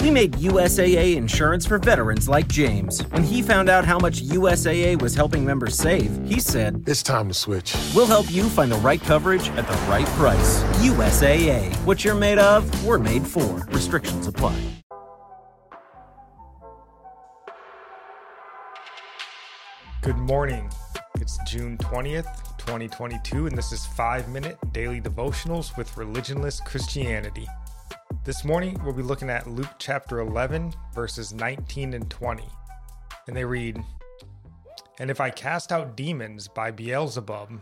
We made USAA insurance for veterans like James. When he found out how much USAA was helping members save, he said, It's time to switch. We'll help you find the right coverage at the right price. USAA. What you're made of, we're made for. Restrictions apply. Good morning. It's June 20th, 2022, and this is 5 Minute Daily Devotionals with Religionless Christianity. This morning, we'll be looking at Luke chapter 11, verses 19 and 20. And they read And if I cast out demons by Beelzebub,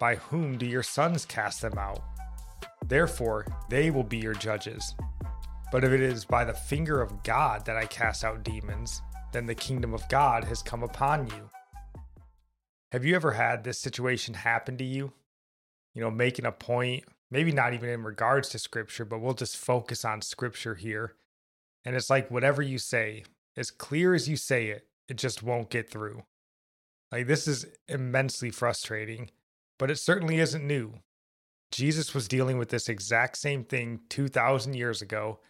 by whom do your sons cast them out? Therefore, they will be your judges. But if it is by the finger of God that I cast out demons, then the kingdom of God has come upon you. Have you ever had this situation happen to you? You know, making a point, maybe not even in regards to scripture, but we'll just focus on scripture here. And it's like whatever you say, as clear as you say it, it just won't get through. Like, this is immensely frustrating, but it certainly isn't new. Jesus was dealing with this exact same thing 2,000 years ago,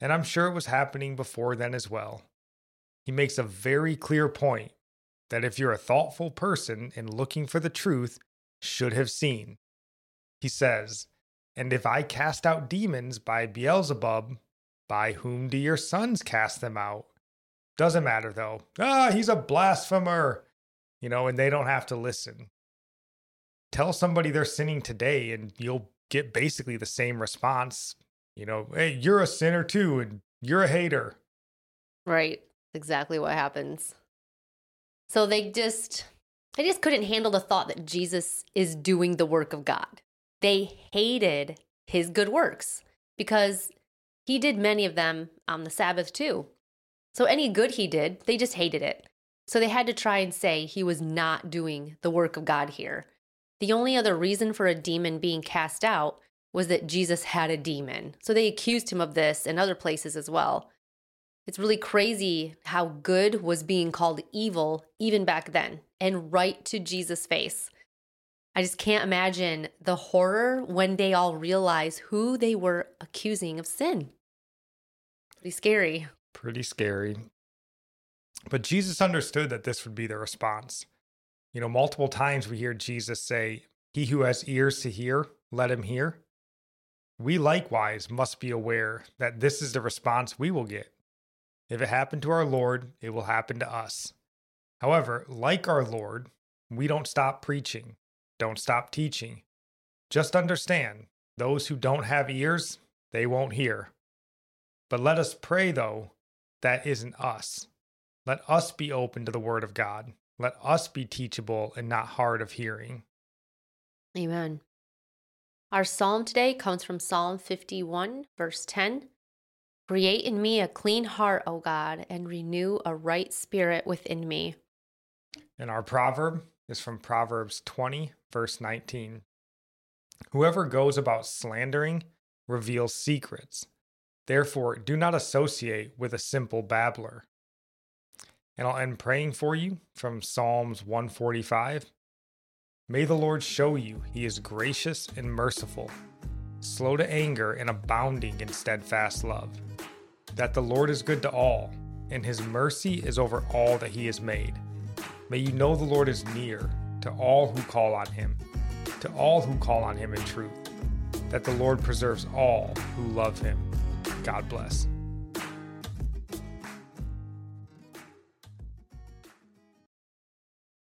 and I'm sure it was happening before then as well. He makes a very clear point that if you're a thoughtful person and looking for the truth, should have seen. He says, And if I cast out demons by Beelzebub, by whom do your sons cast them out? Doesn't matter though. Ah, he's a blasphemer. You know, and they don't have to listen. Tell somebody they're sinning today, and you'll get basically the same response. You know, hey, you're a sinner too, and you're a hater. Right. Exactly what happens. So they just they just couldn't handle the thought that Jesus is doing the work of God. They hated his good works because he did many of them on the Sabbath too. So any good he did, they just hated it. So they had to try and say he was not doing the work of God here. The only other reason for a demon being cast out was that Jesus had a demon. So they accused him of this in other places as well. It's really crazy how good was being called evil even back then and right to Jesus' face. I just can't imagine the horror when they all realize who they were accusing of sin. Pretty scary. Pretty scary. But Jesus understood that this would be the response. You know, multiple times we hear Jesus say, He who has ears to hear, let him hear. We likewise must be aware that this is the response we will get. If it happened to our Lord, it will happen to us. However, like our Lord, we don't stop preaching, don't stop teaching. Just understand those who don't have ears, they won't hear. But let us pray, though, that isn't us. Let us be open to the Word of God. Let us be teachable and not hard of hearing. Amen. Our psalm today comes from Psalm 51, verse 10. Create in me a clean heart, O God, and renew a right spirit within me. And our proverb is from Proverbs 20, verse 19. Whoever goes about slandering reveals secrets. Therefore, do not associate with a simple babbler. And I'll end praying for you from Psalms 145. May the Lord show you he is gracious and merciful, slow to anger and abounding in steadfast love that the Lord is good to all, and his mercy is over all that he has made. May you know the Lord is near to all who call on him, to all who call on him in truth, that the Lord preserves all who love him. God bless.